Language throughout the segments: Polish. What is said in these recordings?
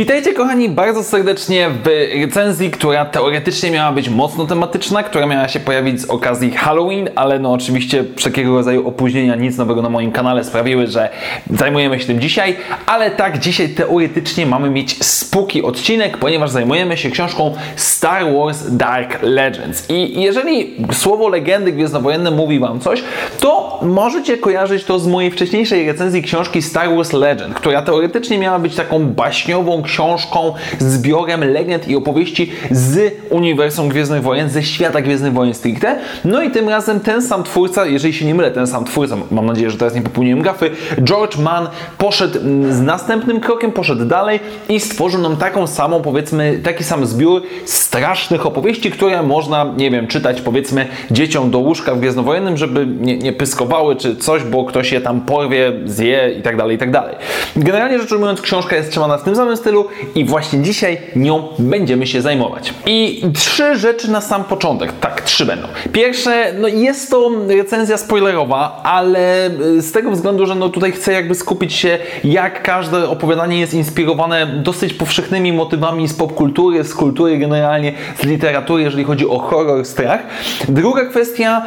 Witajcie kochani bardzo serdecznie w recenzji, która teoretycznie miała być mocno tematyczna, która miała się pojawić z okazji Halloween, ale no oczywiście wszelkiego rodzaju opóźnienia, nic nowego na moim kanale sprawiły, że zajmujemy się tym dzisiaj, ale tak, dzisiaj teoretycznie mamy mieć spooky odcinek, ponieważ zajmujemy się książką Star Wars Dark Legends. I jeżeli słowo legendy gwiezdnowojenne mówi Wam coś, to możecie kojarzyć to z mojej wcześniejszej recenzji książki Star Wars Legend, która teoretycznie miała być taką baśniową książką, zbiorem legend i opowieści z uniwersum Gwiezdnych Wojen, ze świata Gwiezdnych Wojen stricte. No i tym razem ten sam twórca, jeżeli się nie mylę, ten sam twórca, mam nadzieję, że teraz nie popełniłem gafy, George Mann poszedł mm, z następnym krokiem, poszedł dalej i stworzył nam taką samą, powiedzmy, taki sam zbiór strasznych opowieści, które można, nie wiem, czytać powiedzmy dzieciom do łóżka w Gwiezdnowojennym, żeby nie, nie pyskowały czy coś, bo ktoś je tam porwie, zje i tak dalej, i tak dalej. Generalnie rzecz ujmując, książka jest trzymana w tym samym stylu, i właśnie dzisiaj nią będziemy się zajmować. I trzy rzeczy na sam początek. Tak, trzy będą. Pierwsze, no jest to recenzja spoilerowa, ale y, z tego względu, że no tutaj chcę jakby skupić się, jak każde opowiadanie jest inspirowane dosyć powszechnymi motywami z popkultury, z kultury generalnie, z literatury, jeżeli chodzi o horror, strach. Druga kwestia,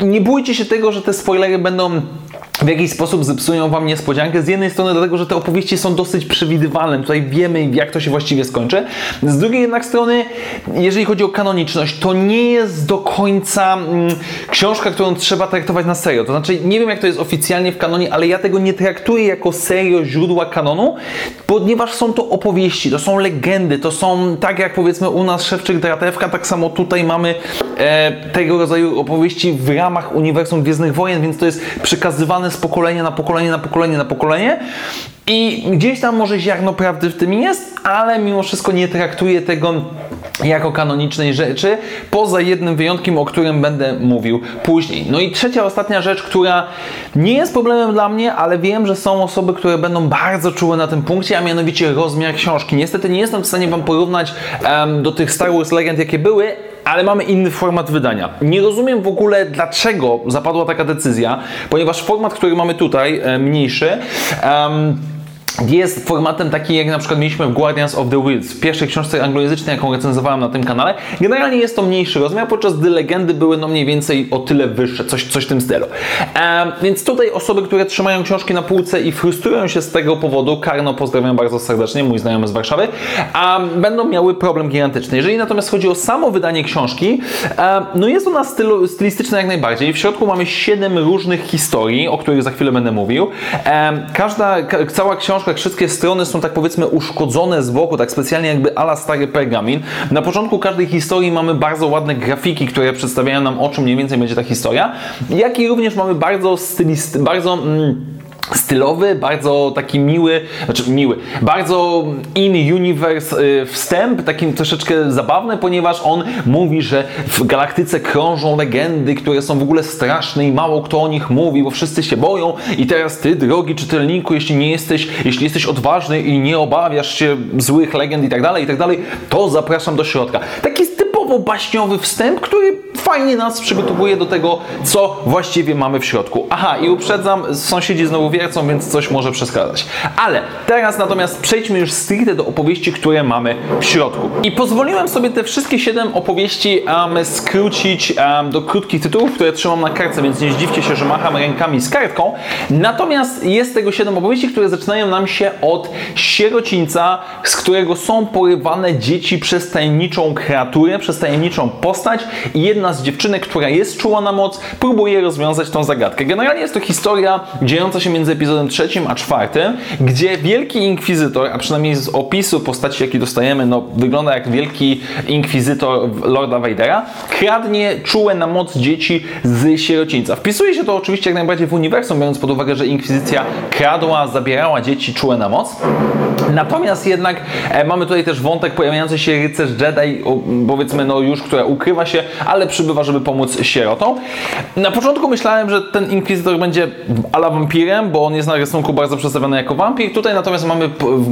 y, nie bójcie się tego, że te spoilery będą w jakiś sposób zepsują Wam niespodziankę. Z jednej strony dlatego, że te opowieści są dosyć przewidywalne. Tutaj wiemy, jak to się właściwie skończy. Z drugiej jednak strony, jeżeli chodzi o kanoniczność, to nie jest do końca mm, książka, którą trzeba traktować na serio. To znaczy, nie wiem jak to jest oficjalnie w kanonie, ale ja tego nie traktuję jako serio źródła kanonu, ponieważ są to opowieści, to są legendy, to są tak jak powiedzmy u nas Szewczyk Dratewka, tak samo tutaj mamy e, tego rodzaju opowieści w ramach uniwersum Gwiezdnych Wojen, więc to jest przekazywane z pokolenia na pokolenie, na pokolenie, na pokolenie. I gdzieś tam może ziarno prawdy w tym jest, ale mimo wszystko nie traktuję tego jako kanonicznej rzeczy, poza jednym wyjątkiem, o którym będę mówił później. No i trzecia, ostatnia rzecz, która nie jest problemem dla mnie, ale wiem, że są osoby, które będą bardzo czuły na tym punkcie, a mianowicie rozmiar książki. Niestety nie jestem w stanie Wam porównać um, do tych Star Wars legend, jakie były, ale mamy inny format wydania. Nie rozumiem w ogóle, dlaczego zapadła taka decyzja, ponieważ format, który mamy tutaj, e, mniejszy, um, jest formatem taki, jak na przykład mieliśmy w Guardians of the Wheels, w pierwszej książce anglojęzycznej, jaką recenzowałem na tym kanale. Generalnie jest to mniejszy rozmiar, podczas gdy legendy były no mniej więcej o tyle wyższe, coś, coś w tym stylu. Więc tutaj osoby, które trzymają książki na półce i frustrują się z tego powodu, Karno pozdrawiam bardzo serdecznie, mój znajomy z Warszawy, a będą miały problem gigantyczny. Jeżeli natomiast chodzi o samo wydanie książki, e, no jest ona stylu, stylistyczna jak najbardziej. W środku mamy 7 różnych historii, o których za chwilę będę mówił. E, każda, cała książka książkach wszystkie strony są tak powiedzmy uszkodzone z boku, tak specjalnie jakby ala stary pergamin. Na początku każdej historii mamy bardzo ładne grafiki, które przedstawiają nam o czym mniej więcej będzie ta historia, jak i również mamy bardzo stylisty, bardzo... Mm, stylowy, bardzo taki miły, znaczy miły, bardzo in-universe y, wstęp, taki troszeczkę zabawny, ponieważ on mówi, że w galaktyce krążą legendy, które są w ogóle straszne i mało kto o nich mówi, bo wszyscy się boją i teraz ty, drogi czytelniku, jeśli nie jesteś, jeśli jesteś odważny i nie obawiasz się złych legend i tak dalej, i tak dalej, to zapraszam do środka. Taki typowo baśniowy wstęp, który fajnie nas przygotowuje do tego, co właściwie mamy w środku. Aha, i uprzedzam, sąsiedzi znowu wiercą, więc coś może przeskazać. Ale teraz natomiast przejdźmy już stricte do opowieści, które mamy w środku. I pozwoliłem sobie te wszystkie siedem opowieści um, skrócić um, do krótkich tytułów, które trzymam na kartce, więc nie zdziwcie się, że macham rękami z kartką. Natomiast jest tego siedem opowieści, które zaczynają nam się od sierocińca, z którego są porywane dzieci przez tajemniczą kreaturę, przez tajemniczą postać i jedna z dziewczynek, która jest czuła na moc, próbuje rozwiązać tą zagadkę. Generalnie jest to historia dziejąca się między epizodem trzecim a czwartym, gdzie wielki inkwizytor, a przynajmniej z opisu postaci, jaki dostajemy, no wygląda jak wielki inkwizytor Lorda Vadera, kradnie czułe na moc dzieci z sierocińca. Wpisuje się to oczywiście jak najbardziej w uniwersum, biorąc pod uwagę, że inkwizycja kradła, zabierała dzieci czułe na moc. Natomiast jednak e, mamy tutaj też wątek pojawiający się rycerz Jedi, o, powiedzmy no już, która ukrywa się, ale przybywa, żeby pomóc sierotom. Na początku myślałem, że ten Inkwizytor będzie ala wampirem, bo on jest na rysunku bardzo przedstawiony jako wampir. Tutaj natomiast mamy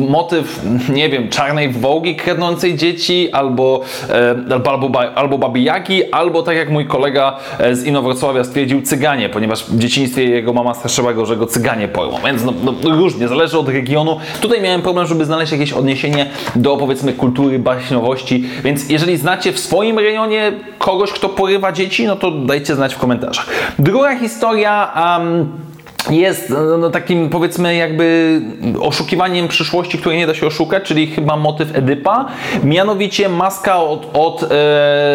motyw, nie wiem, czarnej wołgi kradnącej dzieci, albo, e, albo, albo, albo baby Jagi, albo tak jak mój kolega e, z Inowrocławia stwierdził, cyganie, ponieważ w dzieciństwie jego mama straszyła go, że go cyganie porwą. Więc no, no, różnie, zależy od regionu. Tutaj miałem problem, żeby znaleźć jakieś odniesienie do powiedzmy kultury, baśniowości, więc jeżeli znacie w swoim rejonie kogoś, kto porywa dzieci, no to dajcie znać w komentarzach. Druga historia... Um, jest no, no, takim powiedzmy jakby oszukiwaniem przyszłości, której nie da się oszukać, czyli chyba motyw Edypa, mianowicie maska od, od e,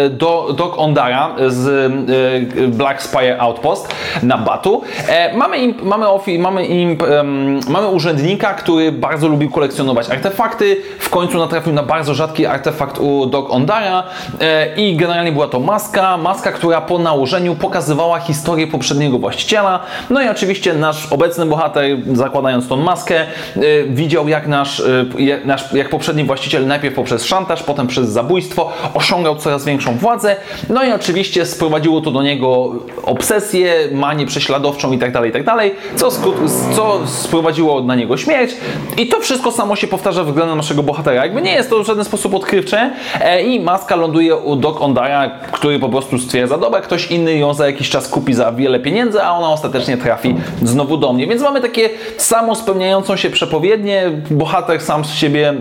do, Doc Ondara z e, Black Spire Outpost na Batu. E, mamy, imp, mamy, ofi, mamy, imp, em, mamy urzędnika, który bardzo lubił kolekcjonować artefakty, w końcu natrafił na bardzo rzadki artefakt u Doc Ondara e, i generalnie była to maska, maska, która po nałożeniu pokazywała historię poprzedniego właściciela, no i oczywiście nasz obecny bohater, zakładając tą maskę, y, widział jak nasz, y, nasz, jak poprzedni właściciel najpierw poprzez szantaż, potem przez zabójstwo osiągał coraz większą władzę, no i oczywiście sprowadziło to do niego obsesję, manię prześladowczą itd., itd., co, skut- co sprowadziło na niego śmierć i to wszystko samo się powtarza względem naszego bohatera. Jakby nie jest to w żaden sposób odkrywcze e, i maska ląduje u Doc Ondara, który po prostu stwierdza, dobra, ktoś inny ją za jakiś czas kupi za wiele pieniędzy, a ona ostatecznie trafi znowu do mnie. Więc mamy takie samo spełniającą się przepowiednie, bohater sam z siebie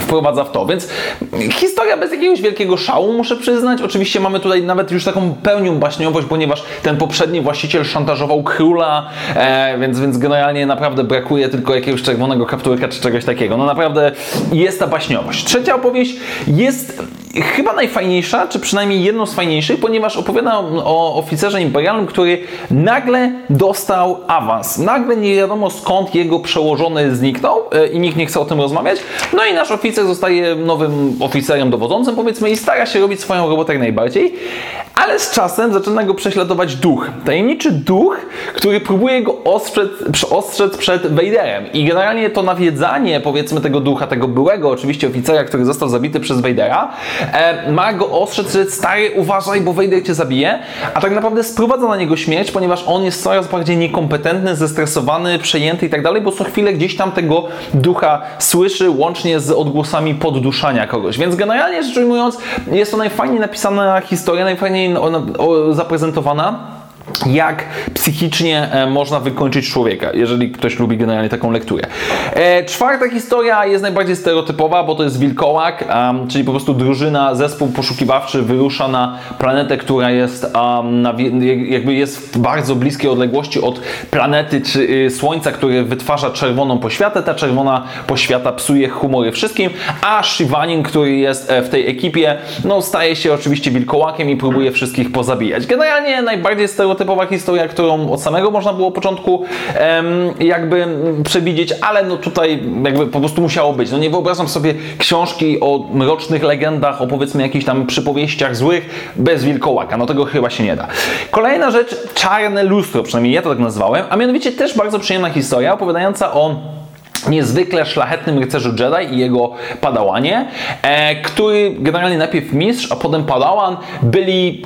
wprowadza w to. Więc historia bez jakiegoś wielkiego szału, muszę przyznać. Oczywiście mamy tutaj nawet już taką pełnią baśniowość, ponieważ ten poprzedni właściciel szantażował króla, e, więc, więc generalnie naprawdę brakuje tylko jakiegoś czerwonego kapturka czy czegoś takiego. No naprawdę jest ta baśniowość. Trzecia opowieść jest chyba najfajniejsza, czy przynajmniej jedną z fajniejszych, ponieważ opowiada o oficerze imperialnym, który nagle dostał awans. Nagle nie wiadomo skąd jego przełożony zniknął e, i nikt nie chce o tym rozmawiać. No i nasz oficer zostaje nowym oficerem dowodzącym, powiedzmy, i stara się robić swoją robotę jak najbardziej, ale z czasem zaczyna go prześladować duch. Tajemniczy duch, który próbuje go ostrzec, ostrzec przed Vaderem. I generalnie to nawiedzanie, powiedzmy, tego ducha, tego byłego oczywiście oficera, który został zabity przez Vadera, e, ma go ostrzec, że stary, uważaj, bo Vader cię zabije, a tak naprawdę sprowadza na niego śmierć, ponieważ on jest coraz bardziej niekompetentny, zestresowany, przejęty i tak dalej, bo co chwilę gdzieś tam tego ducha słyszy, łącznie z odgłosami podduszania kogoś. Więc generalnie rzecz ujmując, jest to najfajniej napisana historia, najfajniej no, no, o, zaprezentowana jak psychicznie e, można wykończyć człowieka, jeżeli ktoś lubi generalnie taką lekturę. E, czwarta historia jest najbardziej stereotypowa, bo to jest wilkołak, czyli po prostu drużyna, zespół poszukiwawczy wyrusza na planetę, która jest na, jakby jest w bardzo bliskiej odległości od planety czy y, Słońca, które wytwarza czerwoną poświatę. Ta czerwona poświata psuje humory wszystkim, a Shivanin, który jest e, w tej ekipie, no staje się oczywiście wilkołakiem i próbuje wszystkich pozabijać. Generalnie najbardziej stereotypowa historia, którą od samego można było początku jakby przewidzieć, ale no tutaj jakby po prostu musiało być. No nie wyobrażam sobie książki o mrocznych legendach, o powiedzmy jakichś tam przypowieściach złych bez wilkołaka. No tego chyba się nie da. Kolejna rzecz, czarne lustro, przynajmniej ja to tak nazwałem, a mianowicie też bardzo przyjemna historia opowiadająca o niezwykle szlachetnym rycerzu Jedi i jego padałanie, e, który generalnie najpierw mistrz, a potem padawan byli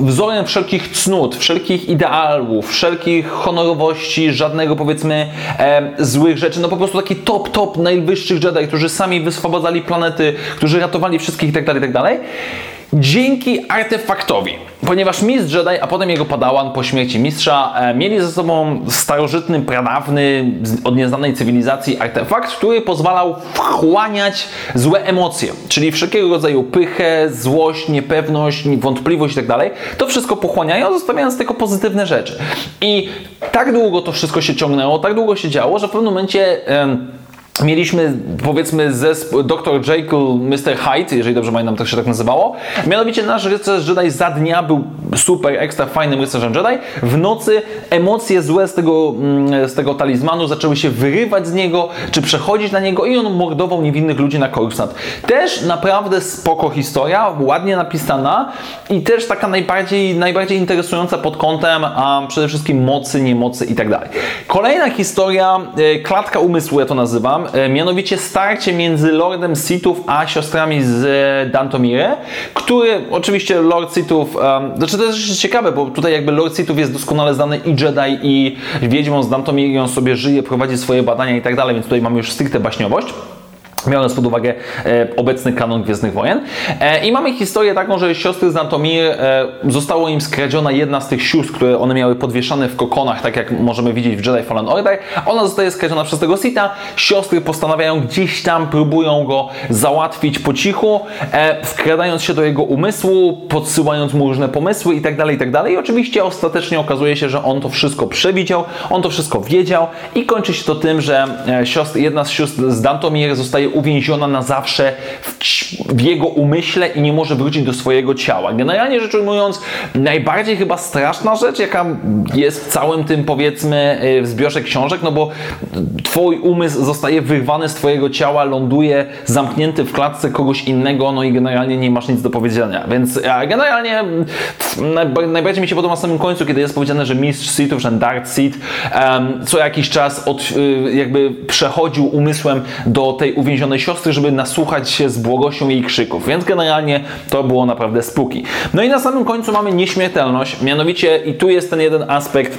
wzorem wszelkich cnót, wszelkich ideałów, wszelkich honorowości, żadnego powiedzmy e, złych rzeczy, no po prostu taki top, top najwyższych Jedi, którzy sami wyswobadzali planety, którzy ratowali wszystkich itd., itd. Dzięki artefaktowi, ponieważ mistrz Jedi, a potem jego padawan po śmierci mistrza, e, mieli ze sobą starożytny, pradawny, od nieznanej cywilizacji artefakt, który pozwalał wchłaniać złe emocje, czyli wszelkiego rodzaju pychę, złość, niepewność, wątpliwość itd. To wszystko pochłaniają, zostawiając tylko pozytywne rzeczy. I tak długo to wszystko się ciągnęło, tak długo się działo, że w pewnym momencie... em, Mieliśmy, powiedzmy, zespół Dr. Jekyll, Mr. Hyde, jeżeli dobrze pamiętam, tak się tak nazywało. Mianowicie nasz rycerz Jedi za dnia był super, ekstra fajnym rycerzem Jedi, w nocy emocje złe z tego, mm, z tego talizmanu zaczęły się wyrywać z niego, czy przechodzić na niego i on mordował niewinnych ludzi na Coruscant. Też naprawdę spoko historia, ładnie napisana i też taka najbardziej, najbardziej interesująca pod kątem a przede wszystkim mocy, niemocy i tak dalej. Kolejna historia, e, klatka umysłu ja to nazywam, e, mianowicie starcie między Lordem Sithów a siostrami z Dantomire, który oczywiście Lord Sithów, um, znaczy to jest ciekawe, bo tutaj jakby Lord Sithów jest doskonale znany i Jedi i Wiedźmą z Dantomire, on sobie żyje, prowadzi swoje badania i tak dalej, więc tutaj mamy już stricte baśniowość biorąc pod uwagę e, obecny kanon Gwiezdnych Wojen. E, I mamy historię taką, że siostry z Antomir e, zostało im skradziona jedna z tych sióstr, które one miały podwieszane w kokonach, tak jak możemy widzieć w Jedi Fallen Order. Ona zostaje skradziona przez tego Sita. Siostry postanawiają gdzieś tam, próbują go załatwić po cichu, wkradając się do jego umysłu, podsyłając mu różne pomysły i tak dalej, i tak. I oczywiście ostatecznie okazuje się, że on to wszystko przewidział, on to wszystko wiedział i kończy się to tym, że siostry, jedna z sióstr z Dantomir zostaje uwięziona na zawsze w, w, jego umyśle i nie może wrócić do swojego ciała. Generalnie rzecz ujmując, najbardziej chyba straszna rzecz, jaka jest w całym tym, powiedzmy, y, w zbiorze książek, no bo twój umysł zostaje wyrwany z twojego ciała, ląduje zamknięty w klatce kogoś innego, no i generalnie nie masz nic do powiedzenia. Więc generalnie najbardziej mi się podoba na samym końcu, kiedy jest powiedziane, że mistrz Sithów, że Darth Sith um, co jakiś czas od, y, jakby przechodził umysłem do tej uwięzionej uwięzionej siostry, żeby nasłuchać się z błogością jej krzyków. Więc generalnie to było naprawdę spooky. No i na samym końcu mamy nieśmiertelność, mianowicie i tu jest ten jeden aspekt,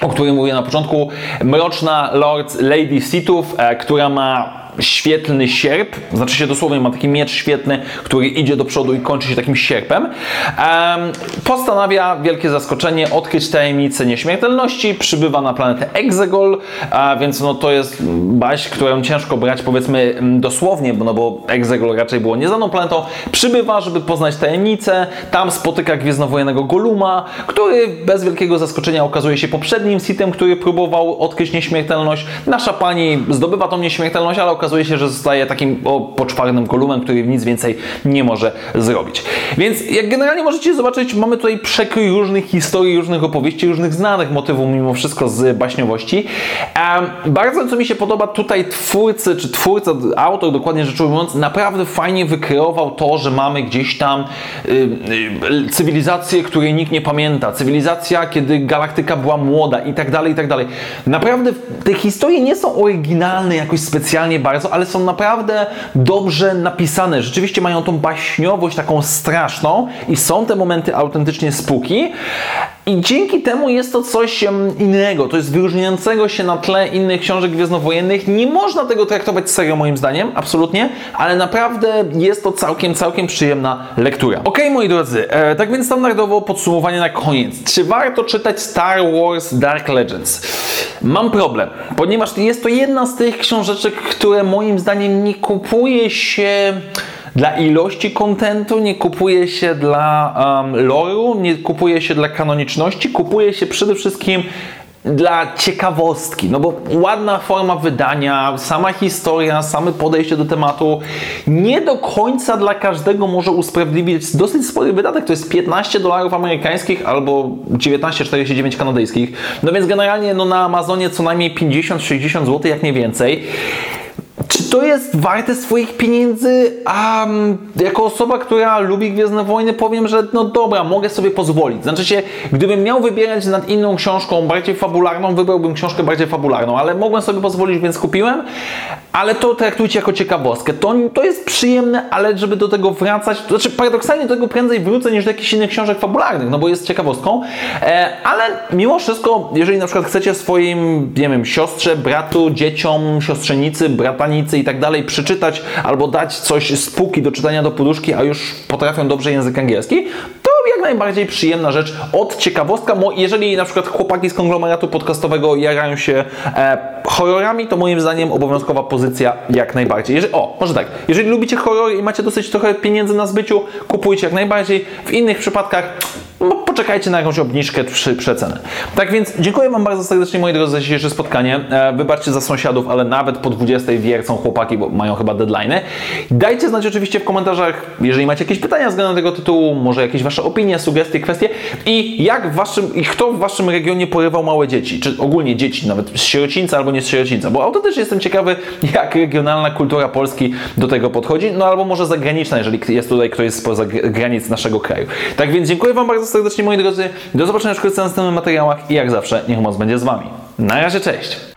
o którym mówię na początku, mroczna Lord Lady Sithów, e, która ma świetlny sierp, znaczy się dosłownie ma taki miecz świetny, który idzie do przodu i kończy się takim sierpem. Postanawia, wielkie zaskoczenie, odkryć tajemnicę nieśmiertelności, przybywa na planetę Exegol, więc no to jest baś, którą ciężko brać powiedzmy dosłownie, no bo Exegol raczej było nieznaną planetą. Przybywa, żeby poznać tajemnicę, tam spotyka gwiezdnowojennego Goluma, który bez wielkiego zaskoczenia okazuje się poprzednim Sithem, który próbował odkryć nieśmiertelność. Nasza pani zdobywa tą nieśmiertelność, ale okazuje okazuje się, że zostaje takim o, poczwarnym kolumnem, który nic więcej nie może zrobić. Więc jak generalnie możecie zobaczyć, mamy tutaj przekrój różnych historii, różnych opowieści, różnych znanych motywów mimo wszystko z baśniowości. Bardzo co mi się podoba tutaj twórcy, czy twórca, autor dokładnie rzecz ujmując, naprawdę fajnie wykreował to, że mamy gdzieś tam y, y, cywilizację, której nikt nie pamięta. Cywilizacja, kiedy galaktyka była młoda i tak dalej, i tak dalej. Naprawdę te historie nie są oryginalne jakoś specjalnie bardzo bardzo, ale są naprawdę dobrze napisane. Rzeczywiście mają tą baśniowość taką straszną i są te momenty autentycznie spuki. I dzięki temu jest to coś innego, to jest wyróżniającego się na tle innych książek gwiezdnowojennych. Nie można tego traktować serio moim zdaniem, absolutnie, ale naprawdę jest to całkiem, całkiem przyjemna lektura. Ok, moi drodzy, e, tak więc standardowo podsumowanie na koniec. Czy warto czytać Star Wars Dark Legends? Mam problem, ponieważ jest to jedna z tych książeczek, które moim zdaniem nie kupuje się dla ilości kontentu, nie kupuje się dla um, loru, nie kupuje się dla kanoniczności, kupuje się przede wszystkim dla ciekawostki, no bo ładna forma wydania, sama historia, same podejście do tematu nie do końca dla każdego może usprawiedliwić dosyć spory wydatek, to jest 15 dolarów amerykańskich albo 19,49 kanadyjskich, no więc generalnie no na Amazonie co najmniej 50-60 zł jak nie więcej. To jest warte swoich pieniędzy? A jako osoba, która lubi Gwiezdne Wojny, powiem, że no dobra, mogę sobie pozwolić. Znaczy się, gdybym miał wybierać nad inną książką, bardziej fabularną, wybrałbym książkę bardziej fabularną, ale mogłem sobie pozwolić, więc kupiłem. Ale to traktujcie jako ciekawostkę. To, to jest przyjemne, ale żeby do tego wracać, to znaczy paradoksalnie do tego prędzej wrócę niż do jakichś innych książek fabularnych, no bo jest ciekawostką. E, ale mimo wszystko, jeżeli na przykład chcecie swoim, nie wiem, siostrze, bratu, dzieciom, siostrzenicy, bratanicy i tak dalej przeczytać albo dać coś z półki do czytania do poduszki, a już potrafią dobrze język angielski, to jak najbardziej przyjemna rzecz od ciekawostka. Jeżeli na przykład chłopaki z konglomeratu podcastowego jarają się e, horrorami, to moim zdaniem obowiązkowa pozycja jak najbardziej. Jeżeli, o, może tak, jeżeli lubicie horrory i macie dosyć trochę pieniędzy na zbyciu, kupujcie jak najbardziej. W innych przypadkach no, poczekajcie na jakąś obniżkę przy przecenę. Tak więc dziękuję Wam bardzo serdecznie moi drodzy za dzisiejsze spotkanie. E, wybaczcie za sąsiadów, ale nawet po 20 wiercą chłopaki, bo mają chyba deadline. Dajcie znać oczywiście w komentarzach, jeżeli macie jakieś pytania względem tego tytułu, może jakieś Wasze opinie, sugestie, kwestie i jak w Waszym, i kto w Waszym regionie porywał małe dzieci, czy ogólnie dzieci, nawet z sierocińca albo nie z sierocińca, bo autentycznie jestem ciekawy, jak regionalna kultura Polski do tego podchodzi, no albo może zagraniczna, jeżeli jest tutaj ktoś spoza granic naszego kraju. Tak więc dziękuję Wam bardzo serdecznie moi drodzy, do zobaczenia wkrótce w następnych materiałach i jak zawsze niech moc będzie z Wami. Na razie, cześć!